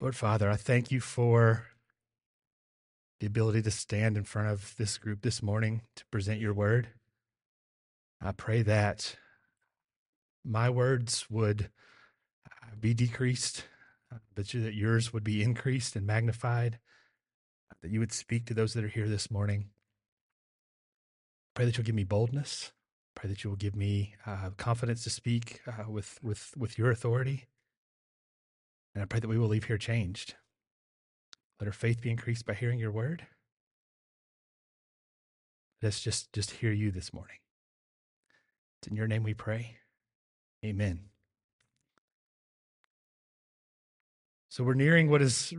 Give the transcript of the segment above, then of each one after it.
Lord Father, I thank you for the ability to stand in front of this group this morning to present your word. I pray that my words would uh, be decreased, uh, but that yours would be increased and magnified, that you would speak to those that are here this morning. Pray that you'll give me boldness. Pray that you will give me uh, confidence to speak uh, with, with, with your authority. And I pray that we will leave here changed. Let our faith be increased by hearing your word. Let's just, just hear you this morning. It's in your name we pray. Amen. So we're nearing what is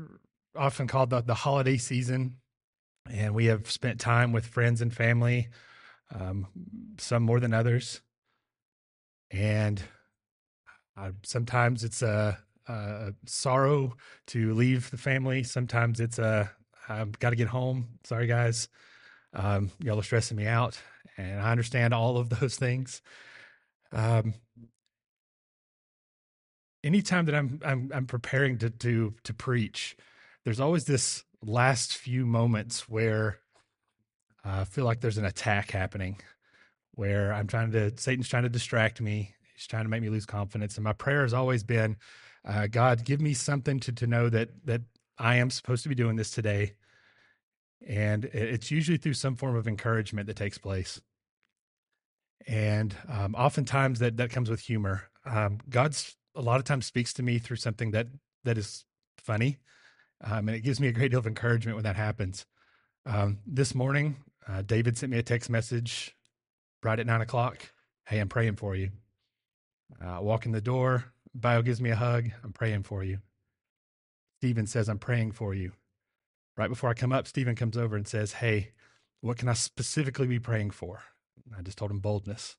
often called the, the holiday season, and we have spent time with friends and family, um, some more than others. And uh, sometimes it's a, uh, sorrow to leave the family. Sometimes it's a I've got to get home. Sorry, guys. Um, y'all are stressing me out, and I understand all of those things. Um, anytime that I'm I'm, I'm preparing to, to to preach, there's always this last few moments where I feel like there's an attack happening, where I'm trying to Satan's trying to distract me. He's trying to make me lose confidence, and my prayer has always been, uh, God, give me something to, to know that that I am supposed to be doing this today. And it's usually through some form of encouragement that takes place. And um, oftentimes that that comes with humor. Um, God's a lot of times speaks to me through something that that is funny, um, and it gives me a great deal of encouragement when that happens. Um, this morning, uh, David sent me a text message right at nine o'clock. Hey, I'm praying for you. Uh, walk in the door. Bio gives me a hug. I'm praying for you. Stephen says, I'm praying for you. Right before I come up, Stephen comes over and says, Hey, what can I specifically be praying for? I just told him boldness.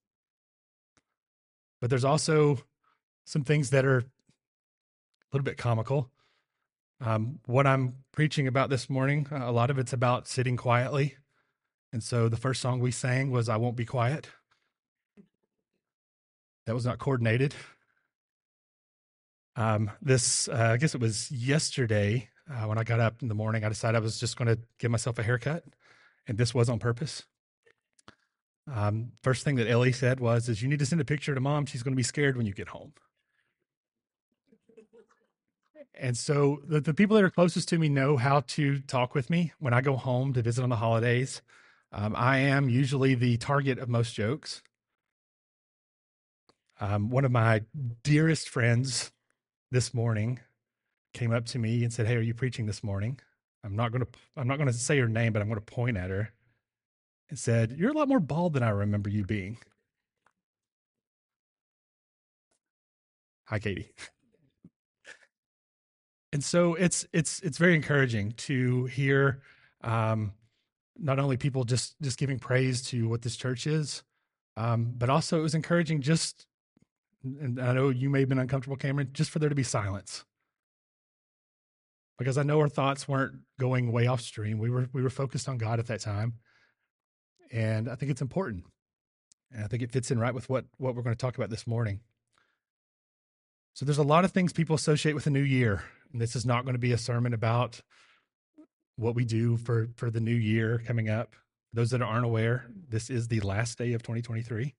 But there's also some things that are a little bit comical. Um, what I'm preaching about this morning, a lot of it's about sitting quietly. And so the first song we sang was I Won't Be Quiet. That was not coordinated. Um, this, uh, I guess it was yesterday uh, when I got up in the morning, I decided I was just going to give myself a haircut, and this was on purpose. Um, first thing that Ellie said was, "Is you need to send a picture to mom. She's going to be scared when you get home." And so the, the people that are closest to me know how to talk with me when I go home to visit on the holidays. Um, I am usually the target of most jokes. Um, one of my dearest friends this morning came up to me and said, "Hey, are you preaching this morning?" I'm not going to I'm not going to say her name, but I'm going to point at her and said, "You're a lot more bald than I remember you being." Hi, Katie. and so it's it's it's very encouraging to hear um, not only people just just giving praise to what this church is, um, but also it was encouraging just and I know you may have been uncomfortable, Cameron, just for there to be silence. Because I know our thoughts weren't going way off stream. We were we were focused on God at that time. And I think it's important. And I think it fits in right with what, what we're going to talk about this morning. So there's a lot of things people associate with a new year. And this is not going to be a sermon about what we do for, for the new year coming up. those that aren't aware, this is the last day of 2023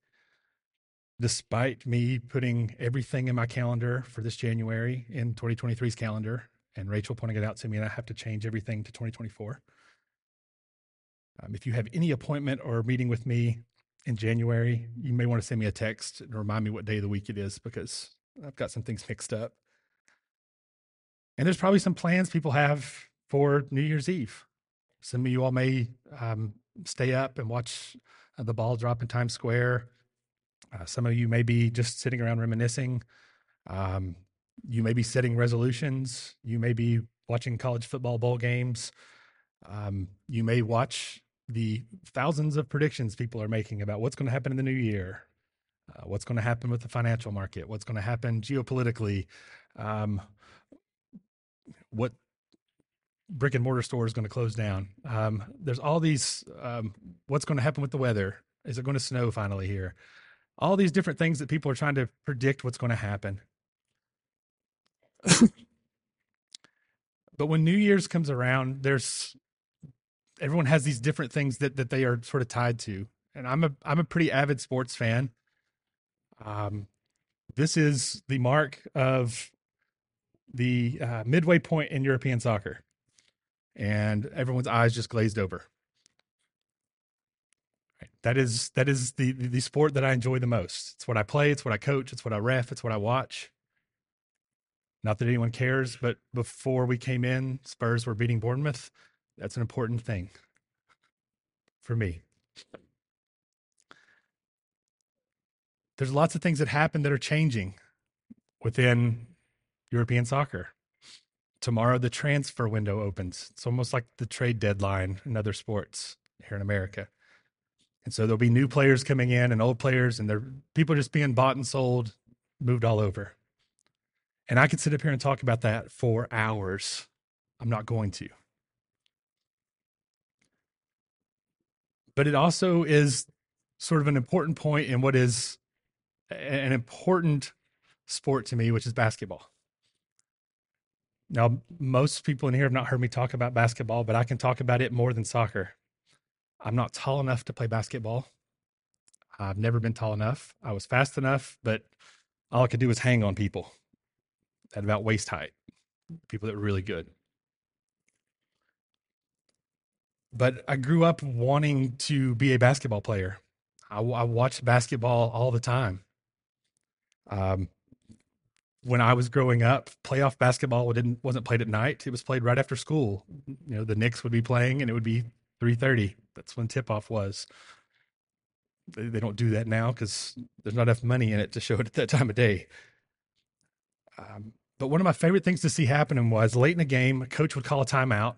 despite me putting everything in my calendar for this January in 2023's calendar, and Rachel pointing it out to me, and I have to change everything to 2024. Um, if you have any appointment or meeting with me in January, you may want to send me a text and remind me what day of the week it is because I've got some things mixed up. And there's probably some plans people have for New Year's Eve. Some of you all may um, stay up and watch uh, the ball drop in Times Square. Uh, some of you may be just sitting around reminiscing. Um, you may be setting resolutions. You may be watching college football bowl games. Um, you may watch the thousands of predictions people are making about what's going to happen in the new year, uh, what's going to happen with the financial market, what's going to happen geopolitically, um, what brick and mortar store is going to close down. Um, there's all these. Um, what's going to happen with the weather? Is it going to snow finally here? All these different things that people are trying to predict what's going to happen. But when New Year's comes around, there's everyone has these different things that that they are sort of tied to. And I'm a I'm a pretty avid sports fan. Um, this is the mark of the uh, midway point in European soccer, and everyone's eyes just glazed over. That is that is the the sport that I enjoy the most. It's what I play. It's what I coach. It's what I ref. It's what I watch. Not that anyone cares, but before we came in, Spurs were beating Bournemouth. That's an important thing for me. There's lots of things that happen that are changing within European soccer. Tomorrow, the transfer window opens. It's almost like the trade deadline in other sports here in America. And so there'll be new players coming in and old players, and they're, people just being bought and sold, moved all over. And I could sit up here and talk about that for hours. I'm not going to. But it also is sort of an important point in what is an important sport to me, which is basketball. Now, most people in here have not heard me talk about basketball, but I can talk about it more than soccer. I'm not tall enough to play basketball. I've never been tall enough. I was fast enough, but all I could do was hang on people at about waist height, people that were really good. But I grew up wanting to be a basketball player. I, I watched basketball all the time. Um, when I was growing up, playoff basketball didn't wasn't played at night. It was played right after school. You know, the Knicks would be playing, and it would be three thirty. That's when tip off was. They, they don't do that now because there's not enough money in it to show it at that time of day. Um, but one of my favorite things to see happening was late in the game, a coach would call a timeout,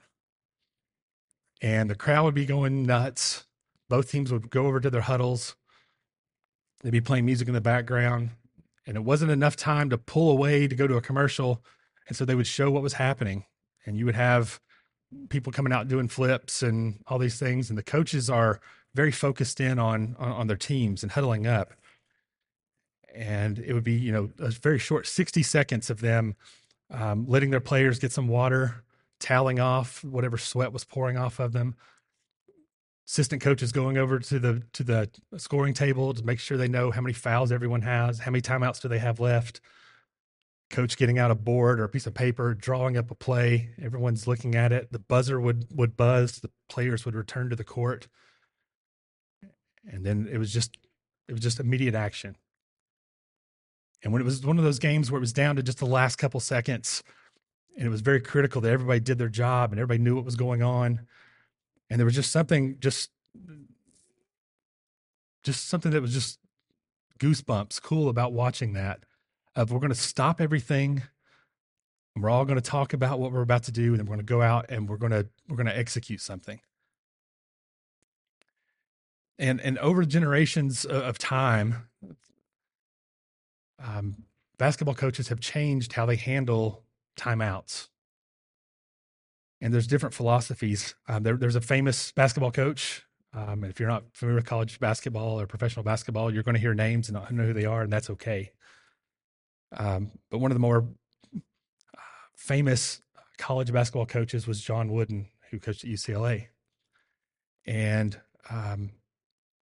and the crowd would be going nuts. Both teams would go over to their huddles. They'd be playing music in the background and it wasn't enough time to pull away to go to a commercial and so they would show what was happening and you would have people coming out doing flips and all these things and the coaches are very focused in on on, on their teams and huddling up and it would be you know a very short 60 seconds of them um, letting their players get some water toweling off whatever sweat was pouring off of them assistant coaches going over to the to the scoring table to make sure they know how many fouls everyone has, how many timeouts do they have left. Coach getting out a board or a piece of paper, drawing up a play. Everyone's looking at it. The buzzer would would buzz. The players would return to the court, and then it was just it was just immediate action. And when it was one of those games where it was down to just the last couple seconds, and it was very critical that everybody did their job and everybody knew what was going on and there was just something just just something that was just goosebumps cool about watching that of we're going to stop everything we're all going to talk about what we're about to do and then we're going to go out and we're going to we're going to execute something and and over generations of time um, basketball coaches have changed how they handle timeouts and there's different philosophies. Um, there, there's a famous basketball coach. Um, and if you're not familiar with college basketball or professional basketball, you're going to hear names and not know who they are, and that's okay. Um, but one of the more uh, famous college basketball coaches was John Wooden, who coached at UCLA. And um,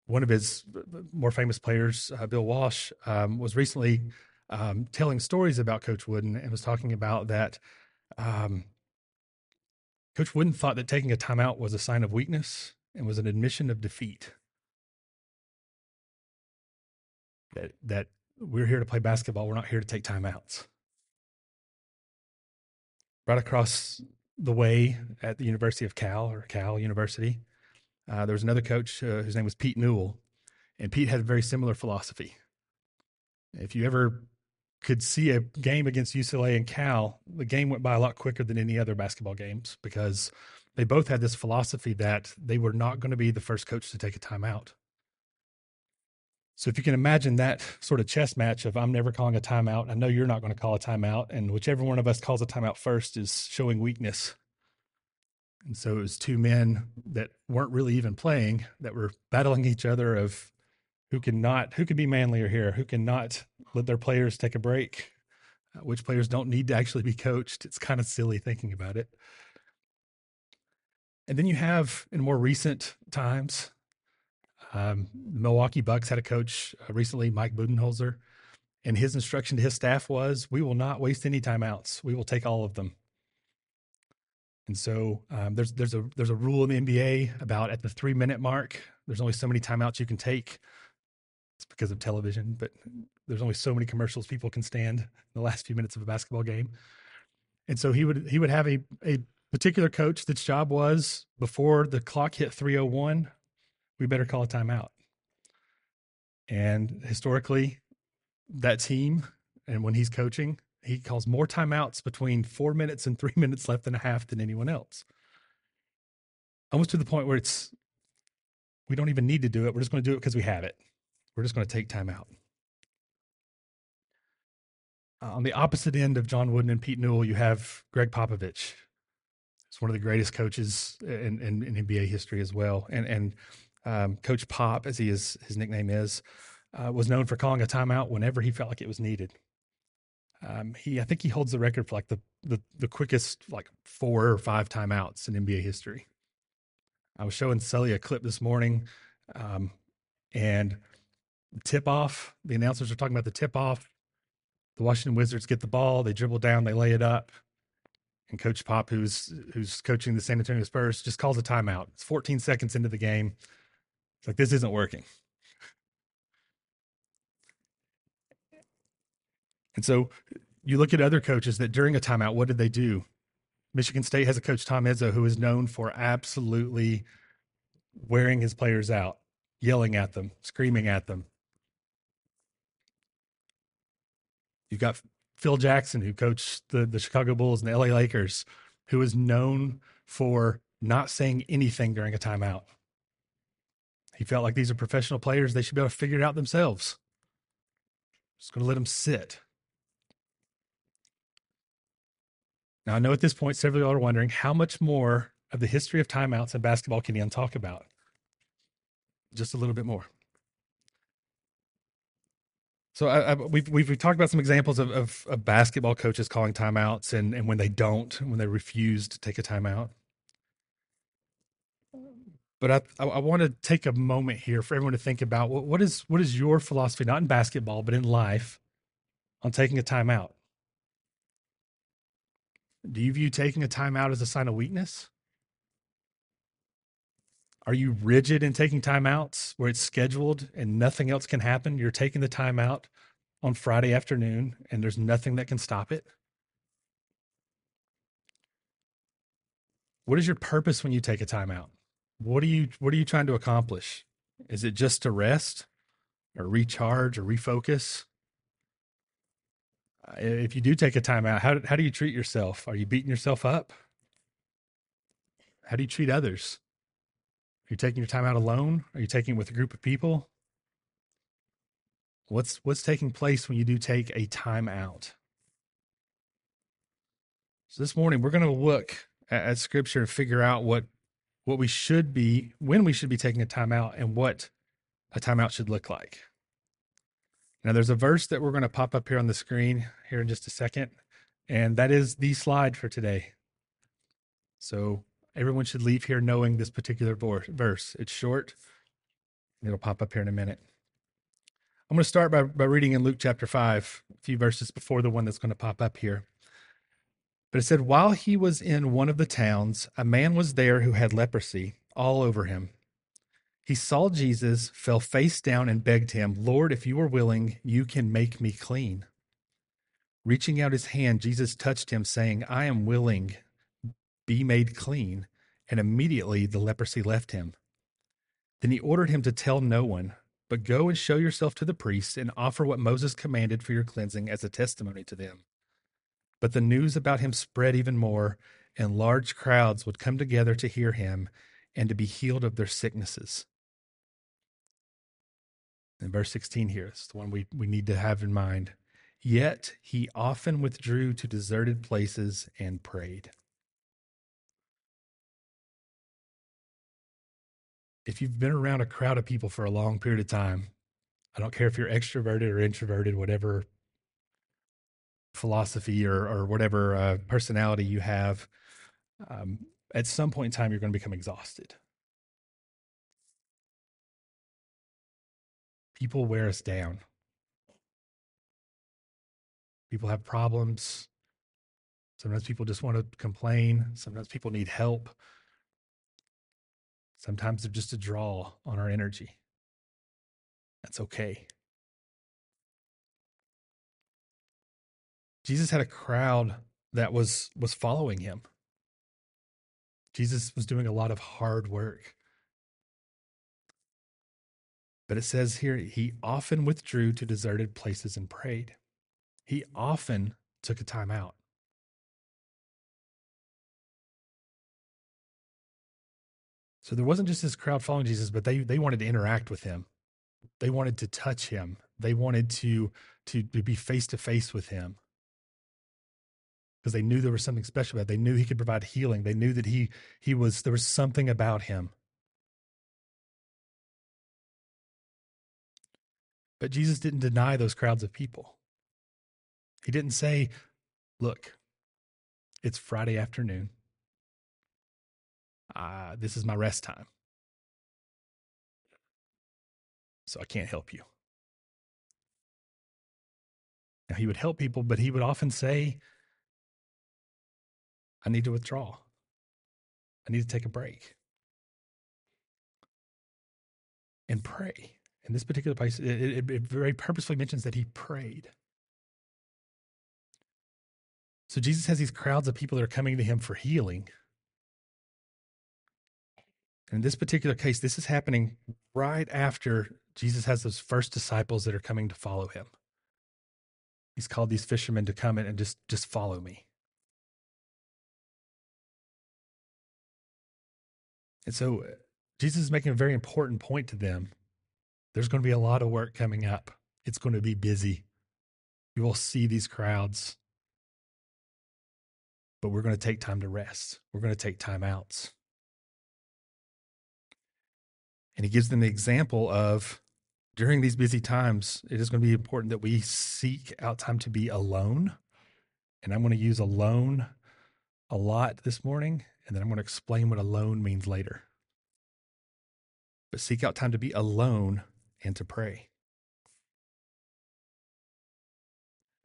one of his more famous players, uh, Bill Walsh, um, was recently um, telling stories about Coach Wooden and was talking about that um, Coach Wooden thought that taking a timeout was a sign of weakness and was an admission of defeat. That that we're here to play basketball, we're not here to take timeouts. Right across the way at the University of Cal or Cal University, uh, there was another coach uh, whose name was Pete Newell, and Pete had a very similar philosophy. If you ever could see a game against UCLA and Cal, the game went by a lot quicker than any other basketball games because they both had this philosophy that they were not going to be the first coach to take a timeout. So if you can imagine that sort of chess match of I'm never calling a timeout, I know you're not going to call a timeout, and whichever one of us calls a timeout first is showing weakness. And so it was two men that weren't really even playing that were battling each other of who can not who can be manlier here, who can not let their players take a break, uh, which players don't need to actually be coached. It's kind of silly thinking about it. And then you have in more recent times, um, Milwaukee Bucks had a coach uh, recently, Mike Budenholzer, and his instruction to his staff was, "We will not waste any timeouts. We will take all of them." And so um, there's there's a there's a rule in the NBA about at the three minute mark, there's only so many timeouts you can take. It's because of television, but there's only so many commercials people can stand in the last few minutes of a basketball game. And so he would he would have a a particular coach that's job was before the clock hit 301, we better call a timeout. And historically, that team, and when he's coaching, he calls more timeouts between four minutes and three minutes left and a half than anyone else. Almost to the point where it's, we don't even need to do it. We're just going to do it because we have it. We're just going to take time out. Uh, on the opposite end of John Wooden and Pete Newell, you have Gregg Popovich. He's one of the greatest coaches in, in, in NBA history as well. And, and um, Coach Pop, as he is, his nickname is, uh, was known for calling a timeout whenever he felt like it was needed. Um, he, I think he holds the record for like the, the, the quickest like four or five timeouts in NBA history. I was showing Sully a clip this morning, um, and tip off. The announcers are talking about the tip off. The Washington Wizards get the ball, they dribble down, they lay it up, and Coach Pop, who's who's coaching the San Antonio Spurs, just calls a timeout. It's 14 seconds into the game. It's like this isn't working. And so you look at other coaches that during a timeout, what did they do? Michigan State has a coach, Tom Izzo, who is known for absolutely wearing his players out, yelling at them, screaming at them. You've got Phil Jackson, who coached the, the Chicago Bulls and the LA Lakers, who is known for not saying anything during a timeout. He felt like these are professional players. They should be able to figure it out themselves. Just going to let them sit. Now, I know at this point, several of you are wondering how much more of the history of timeouts in basketball can Ian talk about? Just a little bit more. So I, I, we've, we've, we've talked about some examples of, of, of, basketball coaches calling timeouts and, and when they don't, when they refuse to take a timeout. But I, I, want to take a moment here for everyone to think about what, what is what is your philosophy, not in basketball, but in life, on taking a timeout. Do you view taking a timeout as a sign of weakness? Are you rigid in taking timeouts where it's scheduled and nothing else can happen? You're taking the timeout on Friday afternoon and there's nothing that can stop it? What is your purpose when you take a timeout? What are you what are you trying to accomplish? Is it just to rest or recharge or refocus? If you do take a timeout, how how do you treat yourself? Are you beating yourself up? How do you treat others? Are you taking your time out alone? Are you taking it with a group of people? What's what's taking place when you do take a time out? So this morning we're going to look at, at scripture and figure out what what we should be when we should be taking a timeout, and what a timeout should look like. Now there's a verse that we're going to pop up here on the screen here in just a second, and that is the slide for today. So Everyone should leave here knowing this particular verse. It's short. It'll pop up here in a minute. I'm going to start by, by reading in Luke chapter 5, a few verses before the one that's going to pop up here. But it said, While he was in one of the towns, a man was there who had leprosy all over him. He saw Jesus, fell face down, and begged him, Lord, if you are willing, you can make me clean. Reaching out his hand, Jesus touched him, saying, I am willing, be made clean. And immediately the leprosy left him. Then he ordered him to tell no one, but go and show yourself to the priests and offer what Moses commanded for your cleansing as a testimony to them. But the news about him spread even more, and large crowds would come together to hear him and to be healed of their sicknesses. In verse 16 here, it's the one we, we need to have in mind. Yet he often withdrew to deserted places and prayed. if you've been around a crowd of people for a long period of time, I don't care if you're extroverted or introverted, whatever philosophy or or whatever uh, personality you have, um, at some point in time you're going to become exhausted. People wear us down. People have problems. Sometimes people just want to complain. Sometimes people need help. Sometimes they're just a draw on our energy. That's okay. Jesus had a crowd that was was following him. Jesus was doing a lot of hard work. But it says here he often withdrew to deserted places and prayed. He often took a time out. So there wasn't just this crowd following Jesus, but they they wanted to interact with him. They wanted to touch him. They wanted to to, to be face to face with him. Because they knew there was something special about it. They knew he could provide healing. They knew that he he was there was something about him. But Jesus didn't deny those crowds of people. He didn't say, Look, it's Friday afternoon uh, this is my rest time. So I can't help you. Now, he would help people, but he would often say, I need to withdraw. I need to take a break and pray. In this particular place, it, it, it very purposefully mentions that he prayed. So Jesus has these crowds of people that are coming to him for healing And in this particular case, this is happening right after Jesus has those first disciples that are coming to follow him. He's called these fishermen to come in and just, just follow me. And so uh, Jesus is making a very important point to them. There's going to be a lot of work coming up. It's going to be busy. You will see these crowds. But we're going to take time to rest. We're going to take time outs. And he gives them the example of during these busy times, it is going to be important that we seek out time to be alone. And I'm going to use alone a lot this morning, and then I'm going to explain what alone means later. But seek out time to be alone and to pray.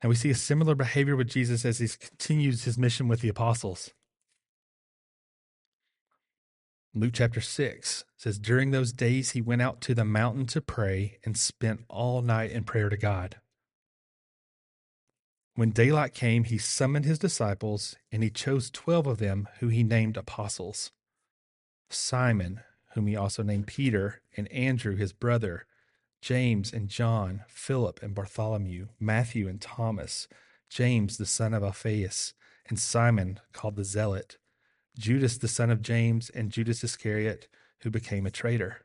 And we see a similar behavior with Jesus as he continues his mission with the apostles. Luke chapter 6 says, During those days he went out to the mountain to pray and spent all night in prayer to God. When daylight came, he summoned his disciples, and he chose twelve of them, who he named apostles Simon, whom he also named Peter, and Andrew his brother, James and John, Philip and Bartholomew, Matthew and Thomas, James the son of Alphaeus, and Simon called the Zealot Judas the son of James, and Judas Iscariot, who became a traitor.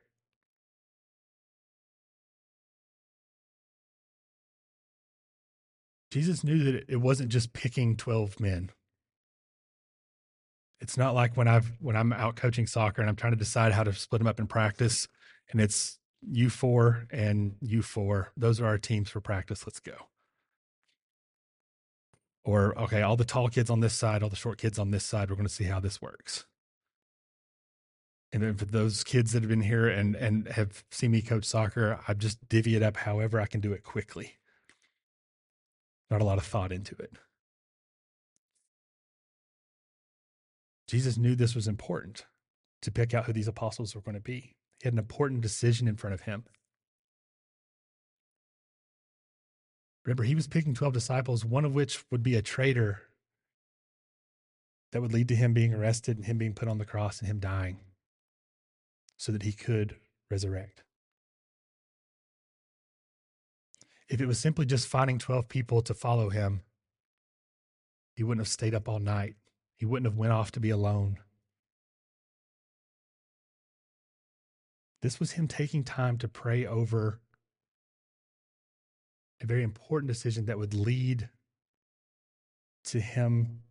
Jesus knew that it wasn't just picking 12 men. It's not like when I've when I'm out coaching soccer and I'm trying to decide how to split them up in practice and it's you four and you four. Those are our teams for practice. Let's go. Or, okay, all the tall kids on this side, all the short kids on this side, we're going to see how this works. And then for those kids that have been here and, and have seen me coach soccer, I just divvy it up however I can do it quickly. Not a lot of thought into it. Jesus knew this was important to pick out who these apostles were going to be. He had an important decision in front of him. Remember, he was picking 12 disciples, one of which would be a traitor that would lead to him being arrested and him being put on the cross and him dying so that he could resurrect. If it was simply just finding 12 people to follow him, he wouldn't have stayed up all night. He wouldn't have went off to be alone. This was him taking time to pray over a very important decision that would lead to him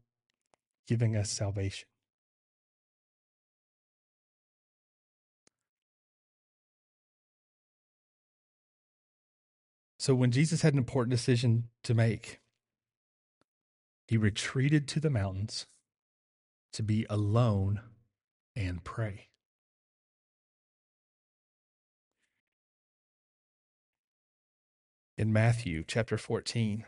giving us salvation. So when Jesus had an important decision to make, he retreated to the mountains to be alone and pray. In Matthew chapter 14,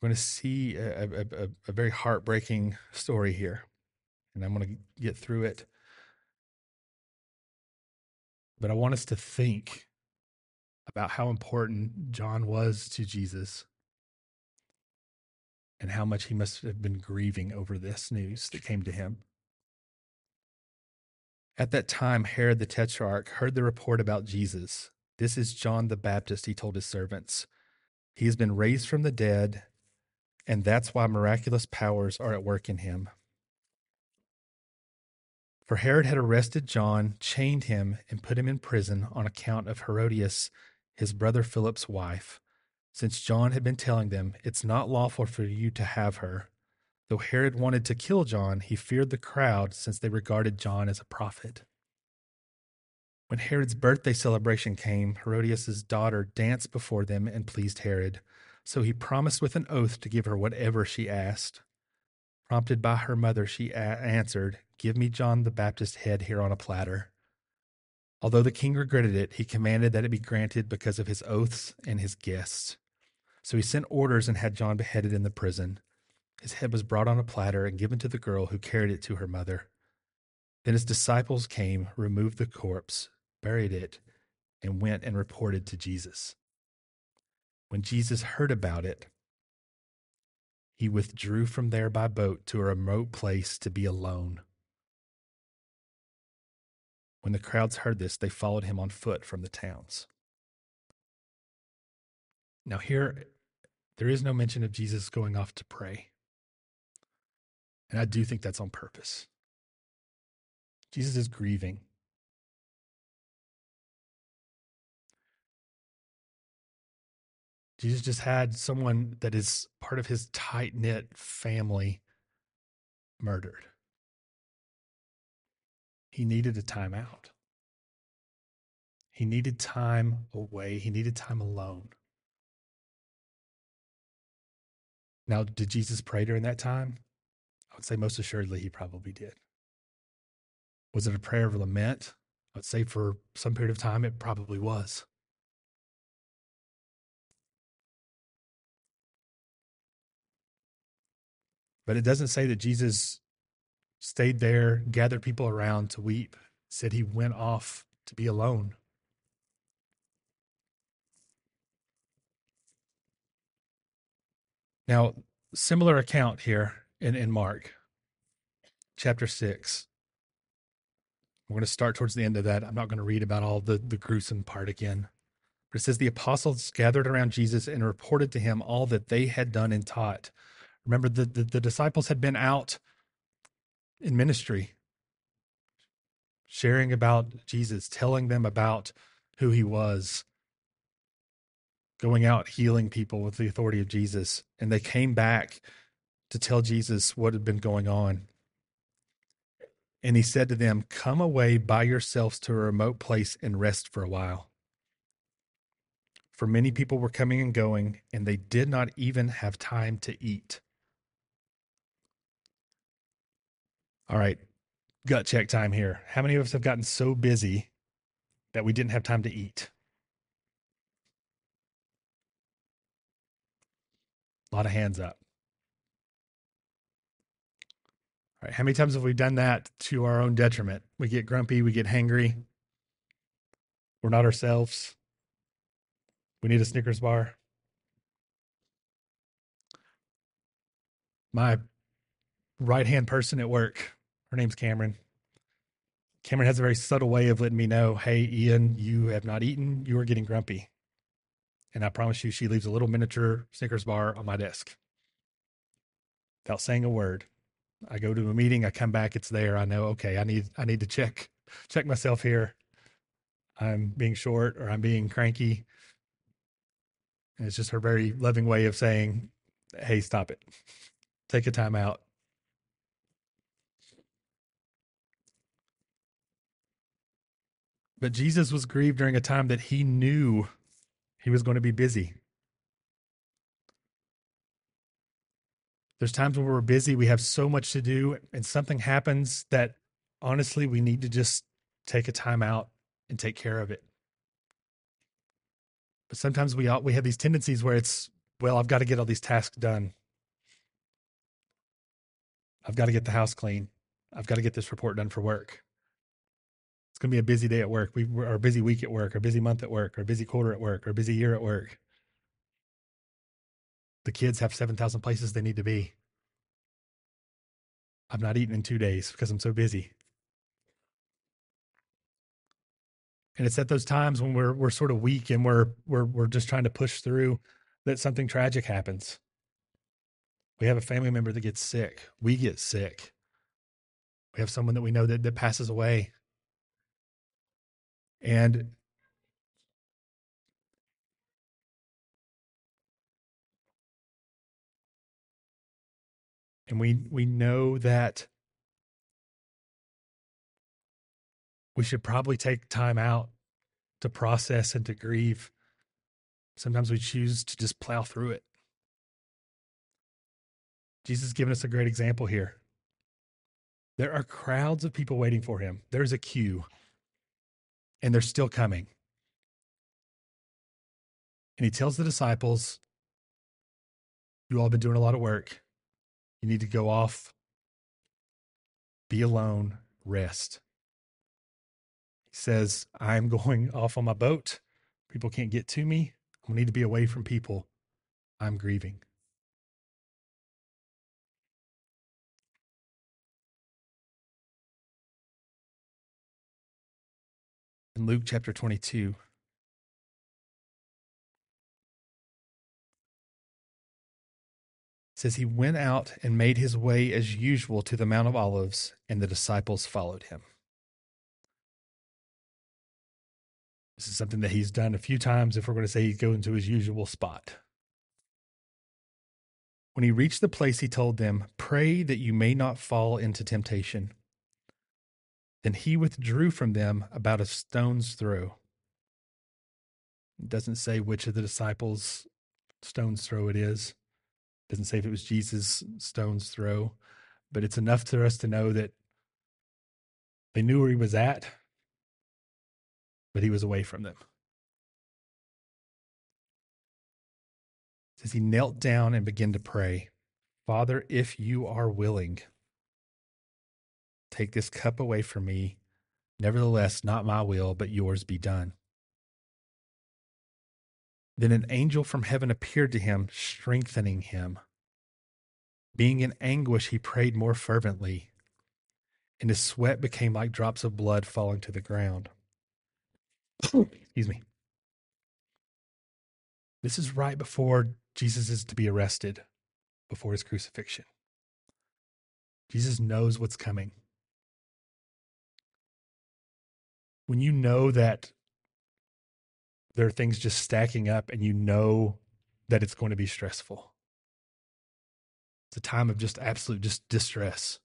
we're going to see a, a, a, a very heartbreaking story here, and I'm going to get through it. But I want us to think about how important John was to Jesus and how much he must have been grieving over this news that came to him. At that time, Herod the Tetrarch heard the report about Jesus. This is John the Baptist, he told his servants. He has been raised from the dead, and that's why miraculous powers are at work in him. For Herod had arrested John, chained him, and put him in prison on account of Herodias, his brother Philip's wife, since John had been telling them, It's not lawful for you to have her. Though Herod wanted to kill John, he feared the crowd since they regarded John as a prophet. When Herod's birthday celebration came, Herodias' daughter danced before them and pleased Herod. So he promised with an oath to give her whatever she asked. Prompted by her mother, she a- answered, Give me John the Baptist's head here on a platter. Although the king regretted it, he commanded that it be granted because of his oaths and his guests. So he sent orders and had John beheaded in the prison. His head was brought on a platter and given to the girl who carried it to her mother. Then his disciples came, removed the corpse, buried it, and went and reported to Jesus. When Jesus heard about it, he withdrew from there by boat to a remote place to be alone. When the crowds heard this, they followed him on foot from the towns. Now, here, there is no mention of Jesus going off to pray. And I do think that's on purpose. Jesus is grieving. Jesus just had someone that is part of his tight knit family murdered. He needed a time out. He needed time away. He needed time alone. Now, did Jesus pray during that time? I would say most assuredly he probably did. Was it a prayer of lament? I would say for some period of time it probably was. But it doesn't say that Jesus stayed there, gathered people around to weep. Said he went off to be alone. Now, similar account here in, in Mark chapter 6. We're going to start towards the end of that. I'm not going to read about all the, the gruesome part again. But it says the apostles gathered around Jesus and reported to him all that they had done and taught. Remember, the, the, the disciples had been out in ministry, sharing about Jesus, telling them about who he was, going out healing people with the authority of Jesus. And they came back to tell Jesus what had been going on. And he said to them, Come away by yourselves to a remote place and rest for a while. For many people were coming and going, and they did not even have time to eat. All right, gut check time here. How many of us have gotten so busy that we didn't have time to eat? A lot of hands up. All right, how many times have we done that to our own detriment? We get grumpy, we get hangry. We're not ourselves. We need a Snickers bar. My right hand person at work, her name's Cameron. Cameron has a very subtle way of letting me know, hey, Ian, you have not eaten. You are getting grumpy. And I promise you, she leaves a little miniature Snickers bar on my desk without saying a word. I go to a meeting, I come back, it's there. I know, okay, I need I need to check check myself here. I'm being short or I'm being cranky. And it's just her very loving way of saying, Hey, stop it. Take a time out. But Jesus was grieved during a time that he knew he was going to be busy. There's times when we're busy, we have so much to do, and something happens that honestly, we need to just take a time out and take care of it. But sometimes we we have these tendencies where it's, well, I've got to get all these tasks done. I've got to get the house clean. I've got to get this report done for work. It's going to be a busy day at work. We are a busy week at work, or a busy month at work, or a busy quarter at work, or a busy year at work. The kids have 7,000 places they need to be. I've not eaten in two days because I'm so busy. And it's at those times when we're we're sort of weak and we're we're we're just trying to push through that something tragic happens. We have a family member that gets sick. We get sick. We have someone that we know that, that passes away. And and we we know that we should probably take time out to process and to grieve. Sometimes we choose to just plow through it. Jesus has given us a great example here. There are crowds of people waiting for him. There's a queue, and they're still coming. And he tells the disciples, You all been doing a lot of work. You need to go off, be alone, rest He says, I'm going off on my boat. People can't get to me. I need to be away from people. I'm grieving. In Luke chapter 22, says he went out and made his way as usual to the Mount of Olives, and the disciples followed him. This is something that he's done a few times if we're going to say he's going to his usual spot. When he reached the place, he told them, Pray that you may not fall into temptation. Then he withdrew from them about a stone's throw. It doesn't say which of the disciples' stone's throw it is. It doesn't say if it was Jesus' stone's throw, but it's enough for us to know that they knew where he was at but he was away from them. Says he knelt down and began to pray, Father, if you are willing, take this cup away from me. Nevertheless, not my will, but yours be done. Then an angel from heaven appeared to him, strengthening him. Being in anguish, he prayed more fervently, and his sweat became like drops of blood falling to the ground. Excuse me. This is right before Jesus is to be arrested, before his crucifixion. Jesus knows what's coming. When you know that there are things just stacking up and you know that it's going to be stressful, it's a time of just absolute just distress.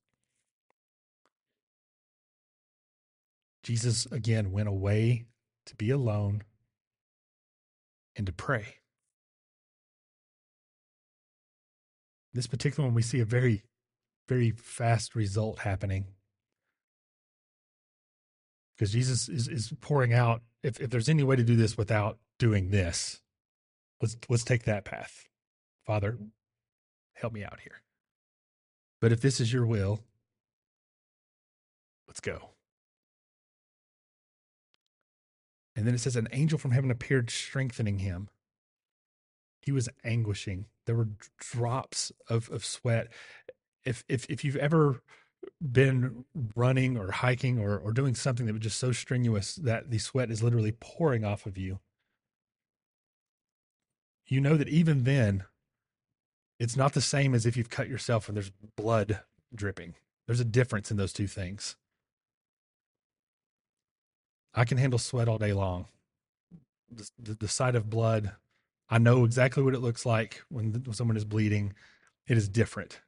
Jesus again went away to be alone, and to pray. This particular one, we see a very, very fast result happening. Because Jesus is, is pouring out, if, if there's any way to do this without doing this, let's let's take that path. Father, help me out here. But if this is your will, let's go. And then it says, an angel from heaven appeared, strengthening him. He was anguishing. There were drops of, of sweat. If, if, if you've ever been running or hiking or, or doing something that was just so strenuous that the sweat is literally pouring off of you, you know that even then, it's not the same as if you've cut yourself and there's blood dripping. There's a difference in those two things. I can handle sweat all day long. The, the, the sight of blood, I know exactly what it looks like when, when someone is bleeding. It is different.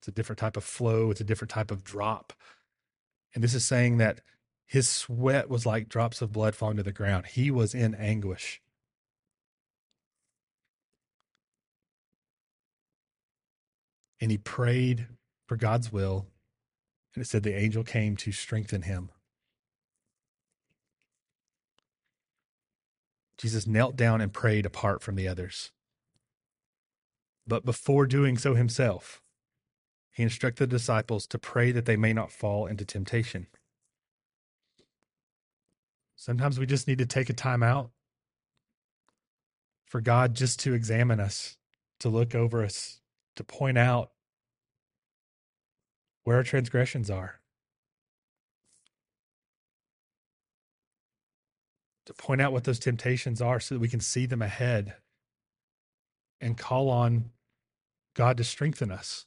It's a different type of flow. It's a different type of drop. And this is saying that His sweat was like drops of blood falling to the ground. He was in anguish. And he prayed for God's will. And it said the angel came to strengthen him. Jesus knelt down and prayed apart from the others. But before doing so himself, he instructed the disciples to pray that they may not fall into temptation. Sometimes we just need to take a time out for God just to examine us, to look over us, to point out where our transgressions are, to point out what those temptations are so that we can see them ahead and call on God to strengthen us,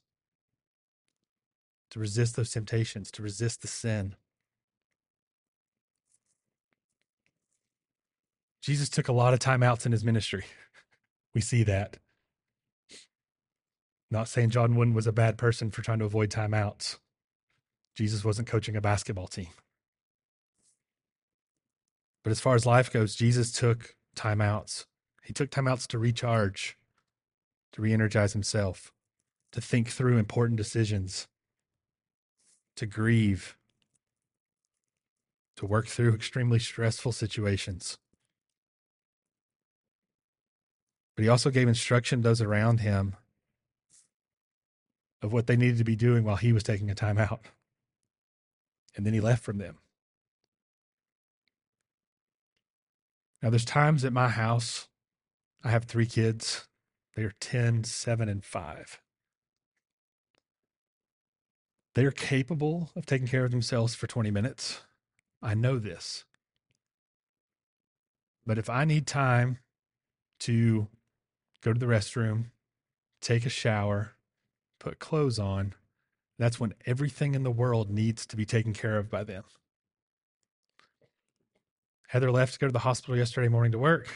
to resist those temptations, to resist the sin. Jesus took a lot of timeouts in his ministry. We see that. Not saying John Wooden was a bad person for trying to avoid timeouts. Jesus wasn't coaching a basketball team. But as far as life goes, Jesus took timeouts. He took timeouts to recharge, to re energize himself, to think through important decisions, to grieve, to work through extremely stressful situations. But he also gave instruction to those around him of what they needed to be doing while he was taking a time out. And then he left from them. Now, there's times at my house, I have three kids. They are 10, 7, and 5. They are capable of taking care of themselves for 20 minutes. I know this. But if I need time to go to the restroom, take a shower, put clothes on, that's when everything in the world needs to be taken care of by them. Heather left to go to the hospital yesterday morning to work.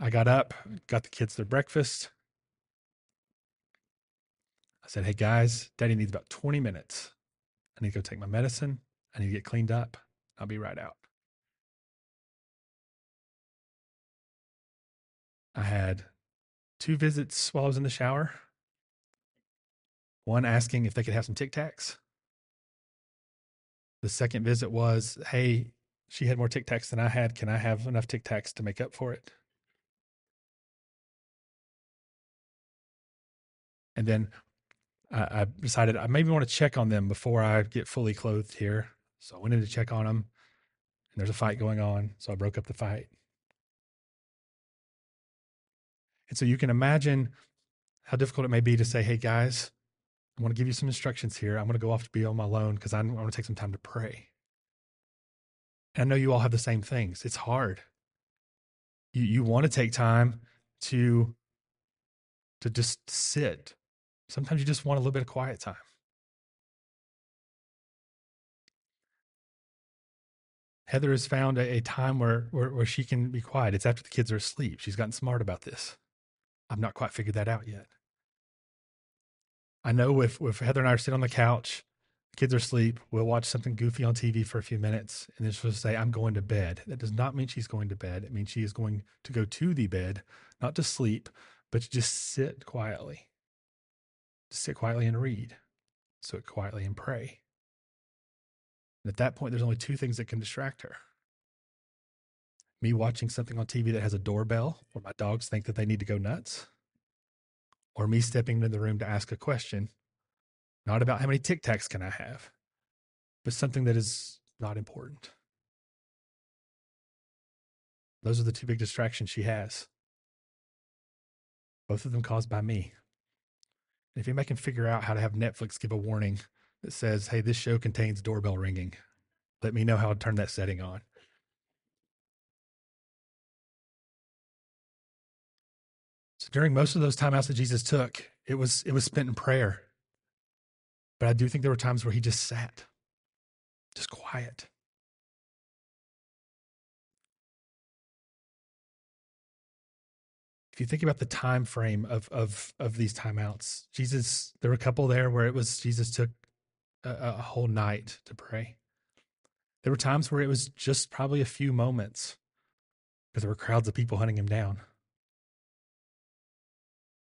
I got up, got the kids their breakfast. I said, Hey guys, daddy needs about 20 minutes. I need to go take my medicine. I need to get cleaned up. I'll be right out. I had two visits while I was in the shower. One asking if they could have some Tic Tacs. The second visit was, Hey, she had more Tic Tacs than I had. Can I have enough Tic Tacs to make up for it? And then I, I decided I maybe want to check on them before I get fully clothed here. So I went in to check on them, and there's a fight going on. So I broke up the fight. And so you can imagine how difficult it may be to say, hey, guys, I want to give you some instructions here. I'm going to go off to be on my own because I want to take some time to pray. And I know you all have the same things. It's hard. You, you want to take time to, to just sit. Sometimes you just want a little bit of quiet time. Heather has found a, a time where, where, where she can be quiet. It's after the kids are asleep. She's gotten smart about this. I've not quite figured that out yet. I know if, if Heather and I are sitting on the couch, the kids are asleep, we'll watch something goofy on TV for a few minutes, and then she'll say, I'm going to bed. That does not mean she's going to bed. It means she is going to go to the bed, not to sleep, but to just sit quietly. To sit quietly and read. Sit quietly and pray. And at that point, there's only two things that can distract her me watching something on TV that has a doorbell where my dogs think that they need to go nuts, or me stepping into the room to ask a question, not about how many Tic Tacs can I have, but something that is not important. Those are the two big distractions she has. Both of them caused by me. If anybody can figure out how to have Netflix give a warning that says, hey, this show contains doorbell ringing, let me know how to turn that setting on. So during most of those timeouts that Jesus took, it was it was spent in prayer. But I do think there were times where he just sat, just quiet. If you think about the time frame of of of these timeouts, Jesus, there were a couple there where it was Jesus took a, a whole night to pray. There were times where it was just probably a few moments because there were crowds of people hunting him down.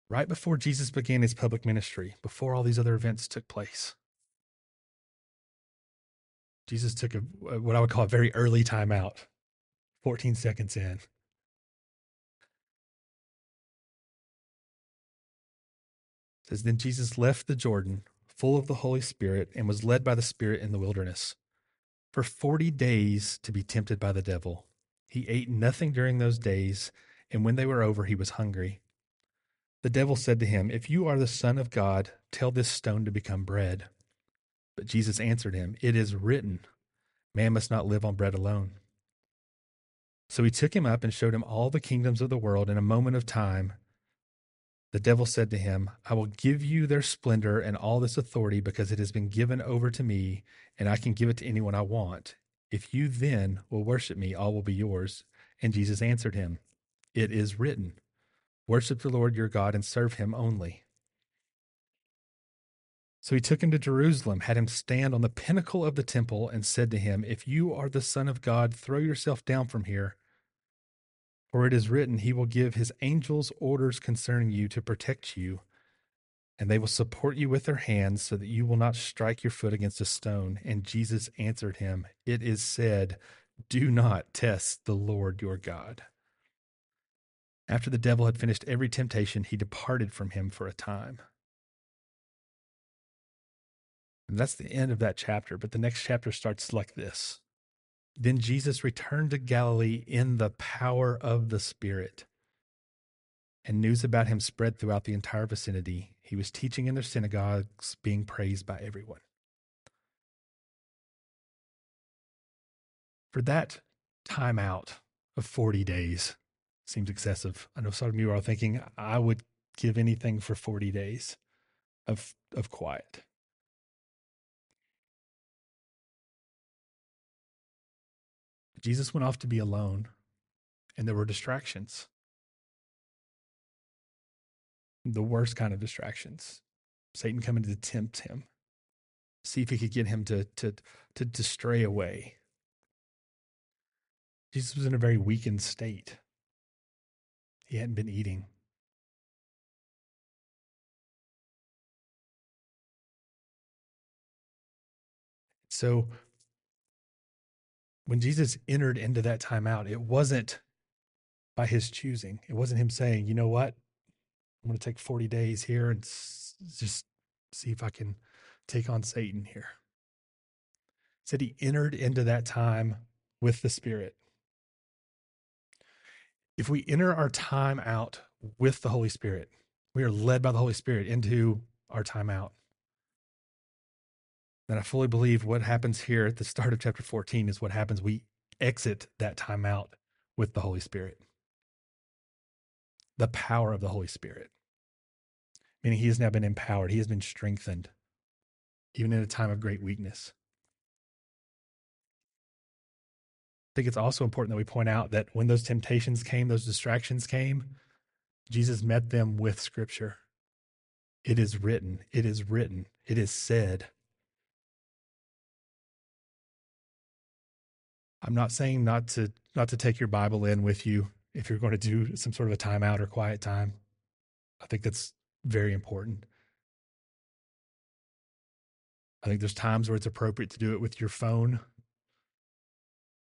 Right before Jesus began his public ministry, before all these other events took place, Jesus took a what I would call a very early time out, 14 seconds in. Says then Jesus left the Jordan full of the Holy Spirit and was led by the Spirit in the wilderness for 40 days to be tempted by the devil. He ate nothing during those days, and when they were over, he was hungry. The devil said to him, If you are the Son of God, tell this stone to become bread. But Jesus answered him, It is written, Man must not live on bread alone. So he took him up and showed him all the kingdoms of the world in a moment of time. The devil said to him, I will give you their splendor and all this authority because it has been given over to me, and I can give it to anyone I want. If you then will worship me, all will be yours. And Jesus answered him, It is written, Worship the Lord your God and serve him only. So he took him to Jerusalem, had him stand on the pinnacle of the temple, and said to him, If you are the Son of God, throw yourself down from here. For it is written, He will give His angels orders concerning you to protect you, and they will support you with their hands so that you will not strike your foot against a stone. And Jesus answered him, It is said, Do not test the Lord your God. After the devil had finished every temptation, he departed from him for a time. And that's the end of that chapter, but the next chapter starts like this. Then Jesus returned to Galilee in the power of the Spirit. And news about him spread throughout the entire vicinity. He was teaching in their synagogues, being praised by everyone. For that time out of 40 days seems excessive. I know some of you are thinking, I would give anything for 40 days of, of quiet. Jesus went off to be alone, and there were distractions. The worst kind of distractions. Satan coming to tempt him, see if he could get him to, to, to, to stray away. Jesus was in a very weakened state. He hadn't been eating. So when Jesus entered into that timeout, it wasn't by his choosing. It wasn't him saying, you know what? I'm going to take 40 days here and s- just see if I can take on Satan here. It said he entered into that time with the Spirit. If we enter our time out with the Holy Spirit, we are led by the Holy Spirit into our time out. And I fully believe what happens here at the start of chapter 14 is what happens. We exit that time out with the Holy Spirit. The power of the Holy Spirit. Meaning he has now been empowered, he has been strengthened, even in a time of great weakness. I think it's also important that we point out that when those temptations came, those distractions came, Jesus met them with scripture. It is written, it is written, it is said. I'm not saying not to not to take your Bible in with you if you're going to do some sort of a timeout or quiet time. I think that's very important. I think there's times where it's appropriate to do it with your phone.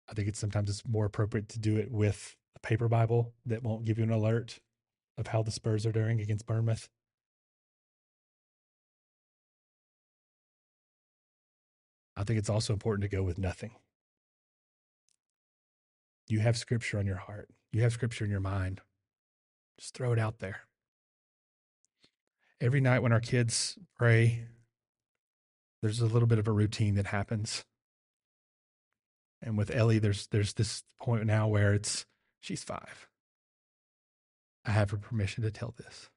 I think it's sometimes it's more appropriate to do it with a paper Bible that won't give you an alert of how the Spurs are doing against Bournemouth. I think it's also important to go with nothing. You have scripture on your heart, you have scripture in your mind. Just throw it out there. Every night when our kids pray, there's a little bit of a routine that happens. And with Ellie, there's there's this point now where it's she's five. I have her permission to tell this.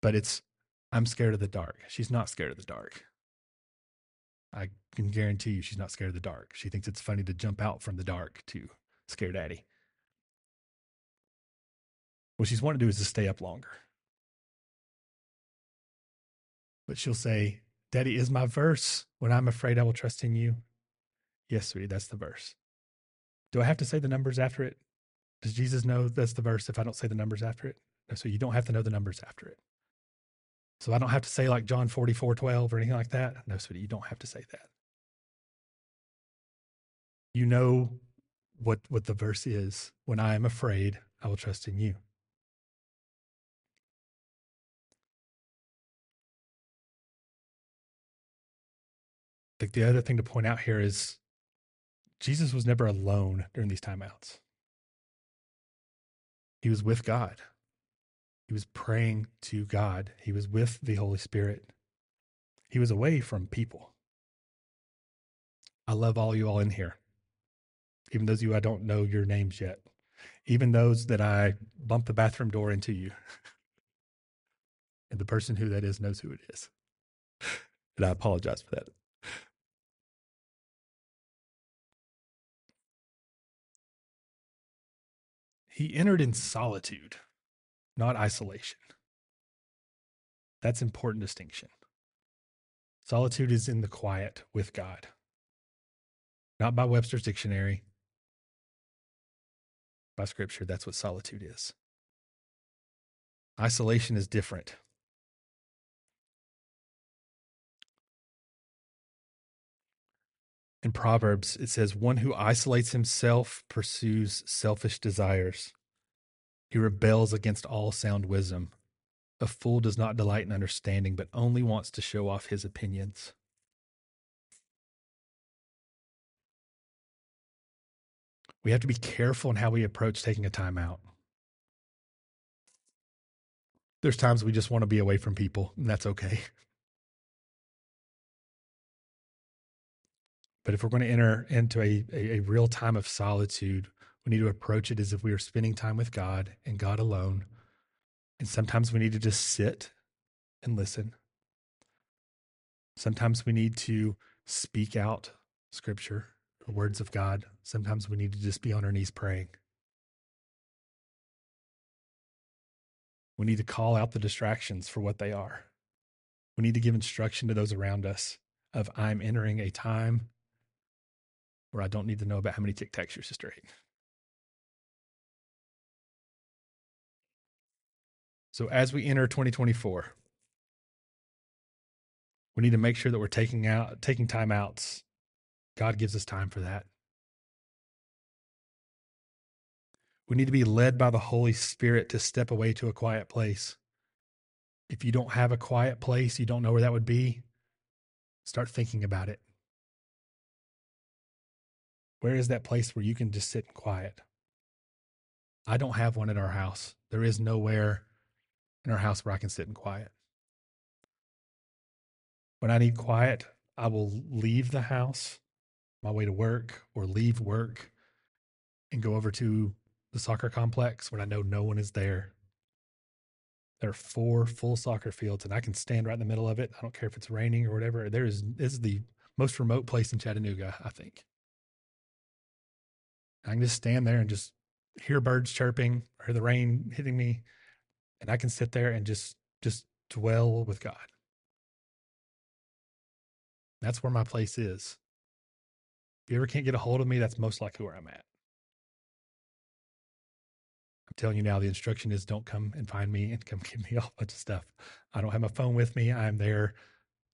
But it's I'm scared of the dark. She's not scared of the dark. I can guarantee you she's not scared of the dark. She thinks it's funny to jump out from the dark to scare daddy. What she's wanting to do is to stay up longer. But she'll say, Daddy, is my verse, when I'm afraid I will trust in you? Yes, sweetie, that's the verse. Do I have to say the numbers after it? Does Jesus know that's the verse if I don't say the numbers after it? No, so you don't have to know the numbers after it. So I don't have to say like John 44, 12 or anything like that. No, sweetie, you don't have to say that. You know what, what the verse is. When I am afraid, I will trust in you. I think the other thing to point out here is Jesus was never alone during these timeouts. He was with God. He was praying to God. He was with the Holy Spirit. He was away from people. I love all you all in here, even those of you I don't know your names yet, even those that I bump the bathroom door into you. and the person who that is knows who it is. And I apologize for that. He entered in solitude, not isolation. That's important distinction. Solitude is in the quiet with God, not by Webster's dictionary, by scripture. That's what solitude is. Isolation is different. in Proverbs, it says, One who isolates himself pursues selfish desires. He rebels against all sound wisdom. A fool does not delight in understanding, but only wants to show off his opinions. We have to be careful in how we approach taking a time out. There's times we just want to be away from people, and that's okay. But if we're going to enter into a, a, a, real time of solitude, we need to approach it as if we are spending time with God and God alone. And sometimes we need to just sit and listen. Sometimes we need to speak out scripture the words of God. Sometimes we need to just be on our knees praying. We need to call out the distractions for what they are. We need to give instruction to those around us of I'm entering a time where I don't need to know about how many tic tacs your sister ate. So as we enter 2024, we need to make sure that we're taking out taking time outs. God gives us time for that. We need to be led by the Holy Spirit to step away to a quiet place. If you don't have a quiet place, you don't know where that would be, start thinking about it. Where is that place where you can just sit in quiet? I don't have one at our house. There is nowhere in our house where I can sit in quiet. When I need quiet, I will leave the house, my way to work, or leave work and go over to the soccer complex when I know no one is there. There are four full soccer fields, and I can stand right in the middle of it. I don't care if it's raining or whatever. There is this is the most remote place in Chattanooga, I think. I can just stand there and just hear birds chirping or the rain hitting me, and I can sit there and just just dwell with God. That's where my place is. If you ever can't get a hold of me, that's most likely where I'm at. I'm telling you now, the instruction is don't come and find me and come give me a whole bunch of stuff. I don't have my phone with me. I'm there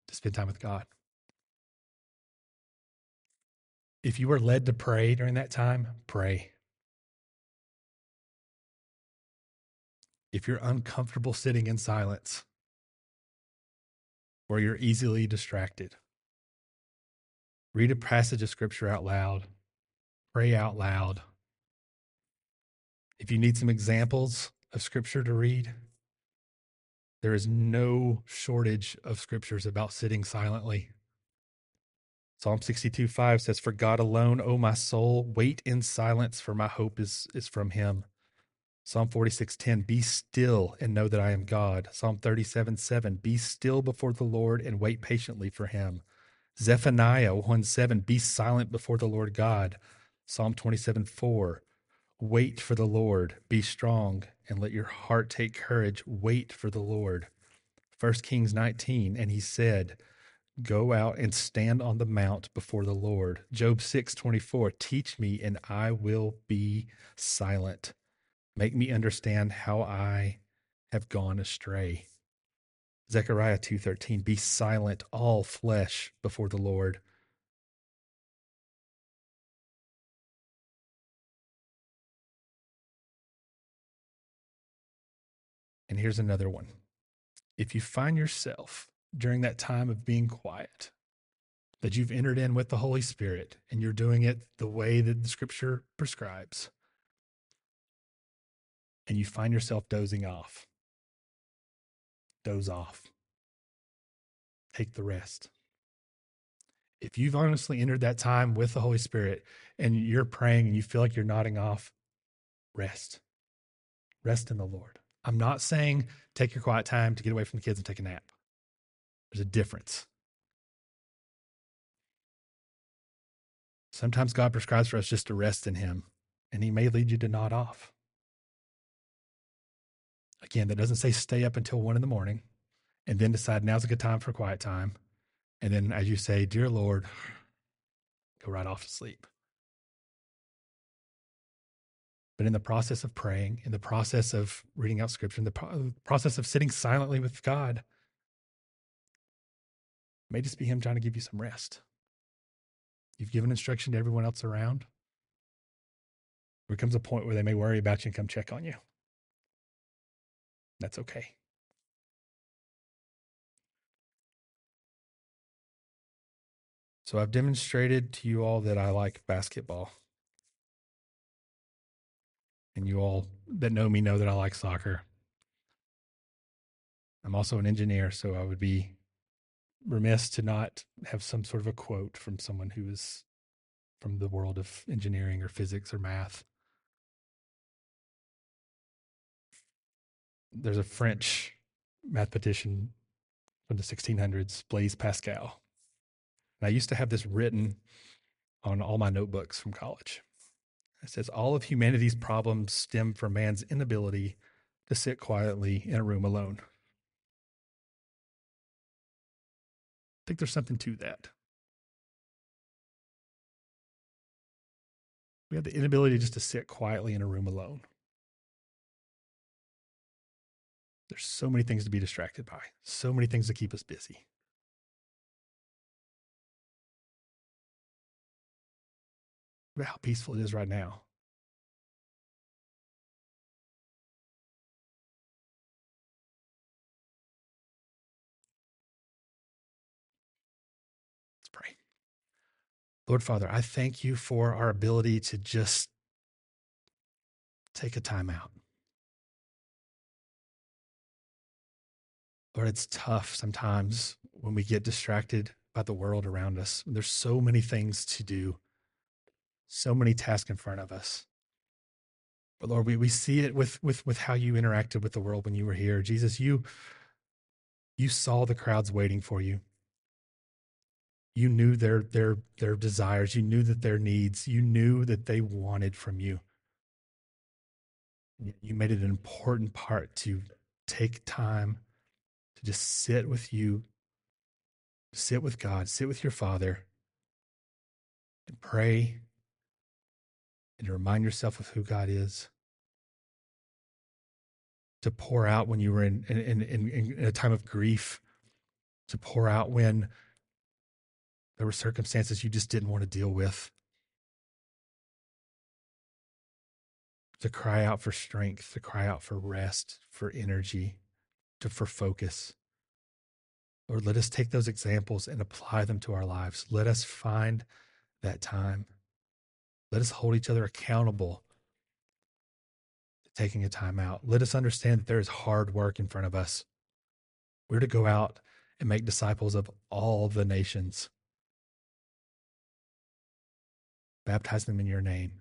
to spend time with God. If you are led to pray during that time, pray. If you're uncomfortable sitting in silence or you're easily distracted, read a passage of scripture out loud, pray out loud. If you need some examples of scripture to read, there is no shortage of scriptures about sitting silently. Psalm 62 5 says, For God alone, O my soul, wait in silence, for my hope is, is from him. Psalm 46:10 Be still and know that I am God. Psalm 37:7 Be still before the Lord and wait patiently for him. Zephaniah 1:7 Be silent before the Lord God. Psalm 27:4 Wait for the Lord, be strong, and let your heart take courage. Wait for the Lord. 1 Kings 19, and he said, Go out and stand on the mount before the Lord. Job 6:24 Teach me, and I will be silent. Make me understand how I have gone astray. Zechariah 2:13 Be silent all flesh before the Lord. And here's another one. If you find yourself during that time of being quiet, that you've entered in with the Holy Spirit and you're doing it the way that the scripture prescribes, and you find yourself dozing off, doze off. Take the rest. If you've honestly entered that time with the Holy Spirit and you're praying and you feel like you're nodding off, rest. Rest in the Lord. I'm not saying take your quiet time to get away from the kids and take a nap. There's a difference. Sometimes God prescribes for us just to rest in Him, and He may lead you to nod off. Again, that doesn't say stay up until one in the morning and then decide now's a good time for quiet time. And then, as you say, Dear Lord, go right off to sleep. But in the process of praying, in the process of reading out scripture, in the pro- process of sitting silently with God, may just be Him trying to give you some rest. You've given instruction to everyone else around. There comes a point where they may worry about you and come check on you. That's okay. So I've demonstrated to you all that I like basketball. And you all that know me know that I like soccer. I'm also an engineer, so I would be remiss to not have some sort of a quote from someone who is from the world of engineering or physics or math. There's a French mathematician from the 1600s, Blaise Pascal. And I used to have this written on all my notebooks from college. It says, All of humanity's problems stem from man's inability to sit quietly in a room alone. I think there's something to that. We have the inability just to sit quietly in a room alone. There's so many things to be distracted by, so many things to keep us busy. About how peaceful it is right now. Let's pray. Lord Father, I thank you for our ability to just take a time out. Lord, it's tough sometimes when we get distracted by the world around us. There's so many things to do, so many tasks in front of us. But Lord, we, we see it with, with, with how you interacted with the world when you were here. Jesus, you, you saw the crowds waiting for you. You knew their, their, their desires. You knew that their needs. You knew that they wanted from you. You made it an important part to take time to just sit with you, sit with God, sit with your Father, and pray and to remind yourself of who God is. To pour out when you were in, in, in, in a time of grief, to pour out when there were circumstances you just didn't want to deal with. To cry out for strength, to cry out for rest, for energy to, for focus. Lord, let us take those examples and apply them to our lives. Let us find that time. Let us hold each other accountable to taking a time out. Let us understand that there is hard work in front of us. We're to go out and make disciples of all the nations, baptize them in your name.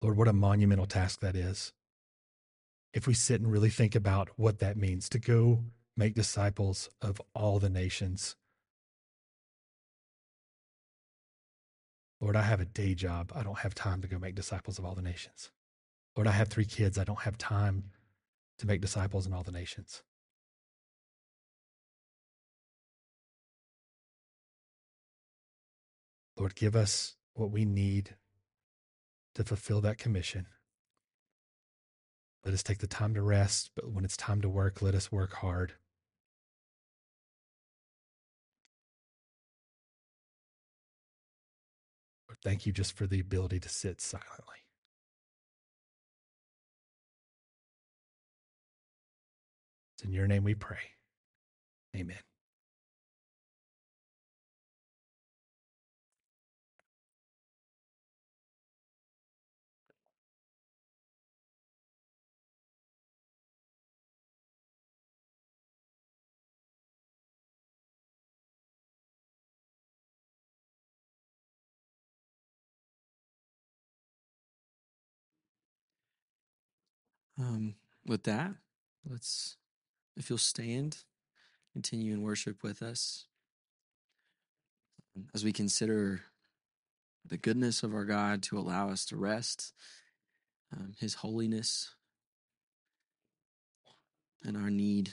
Lord, what a monumental task that is if we sit and really think about what that means to go make disciples of all the nations. Lord, I have a day job. I don't have time to go make disciples of all the nations. Lord, I have three kids. I don't have time to make disciples in all the nations. Lord, give us what we need to fulfill that commission. Let us take the time to rest, but when it's time to work, let us work hard. Thank you just for the ability to sit silently. It's in your name we pray. Amen. Um, with that, let's, if you'll stand, continue in worship with us. As we consider the goodness of our God to allow us to rest, um, His holiness, and our need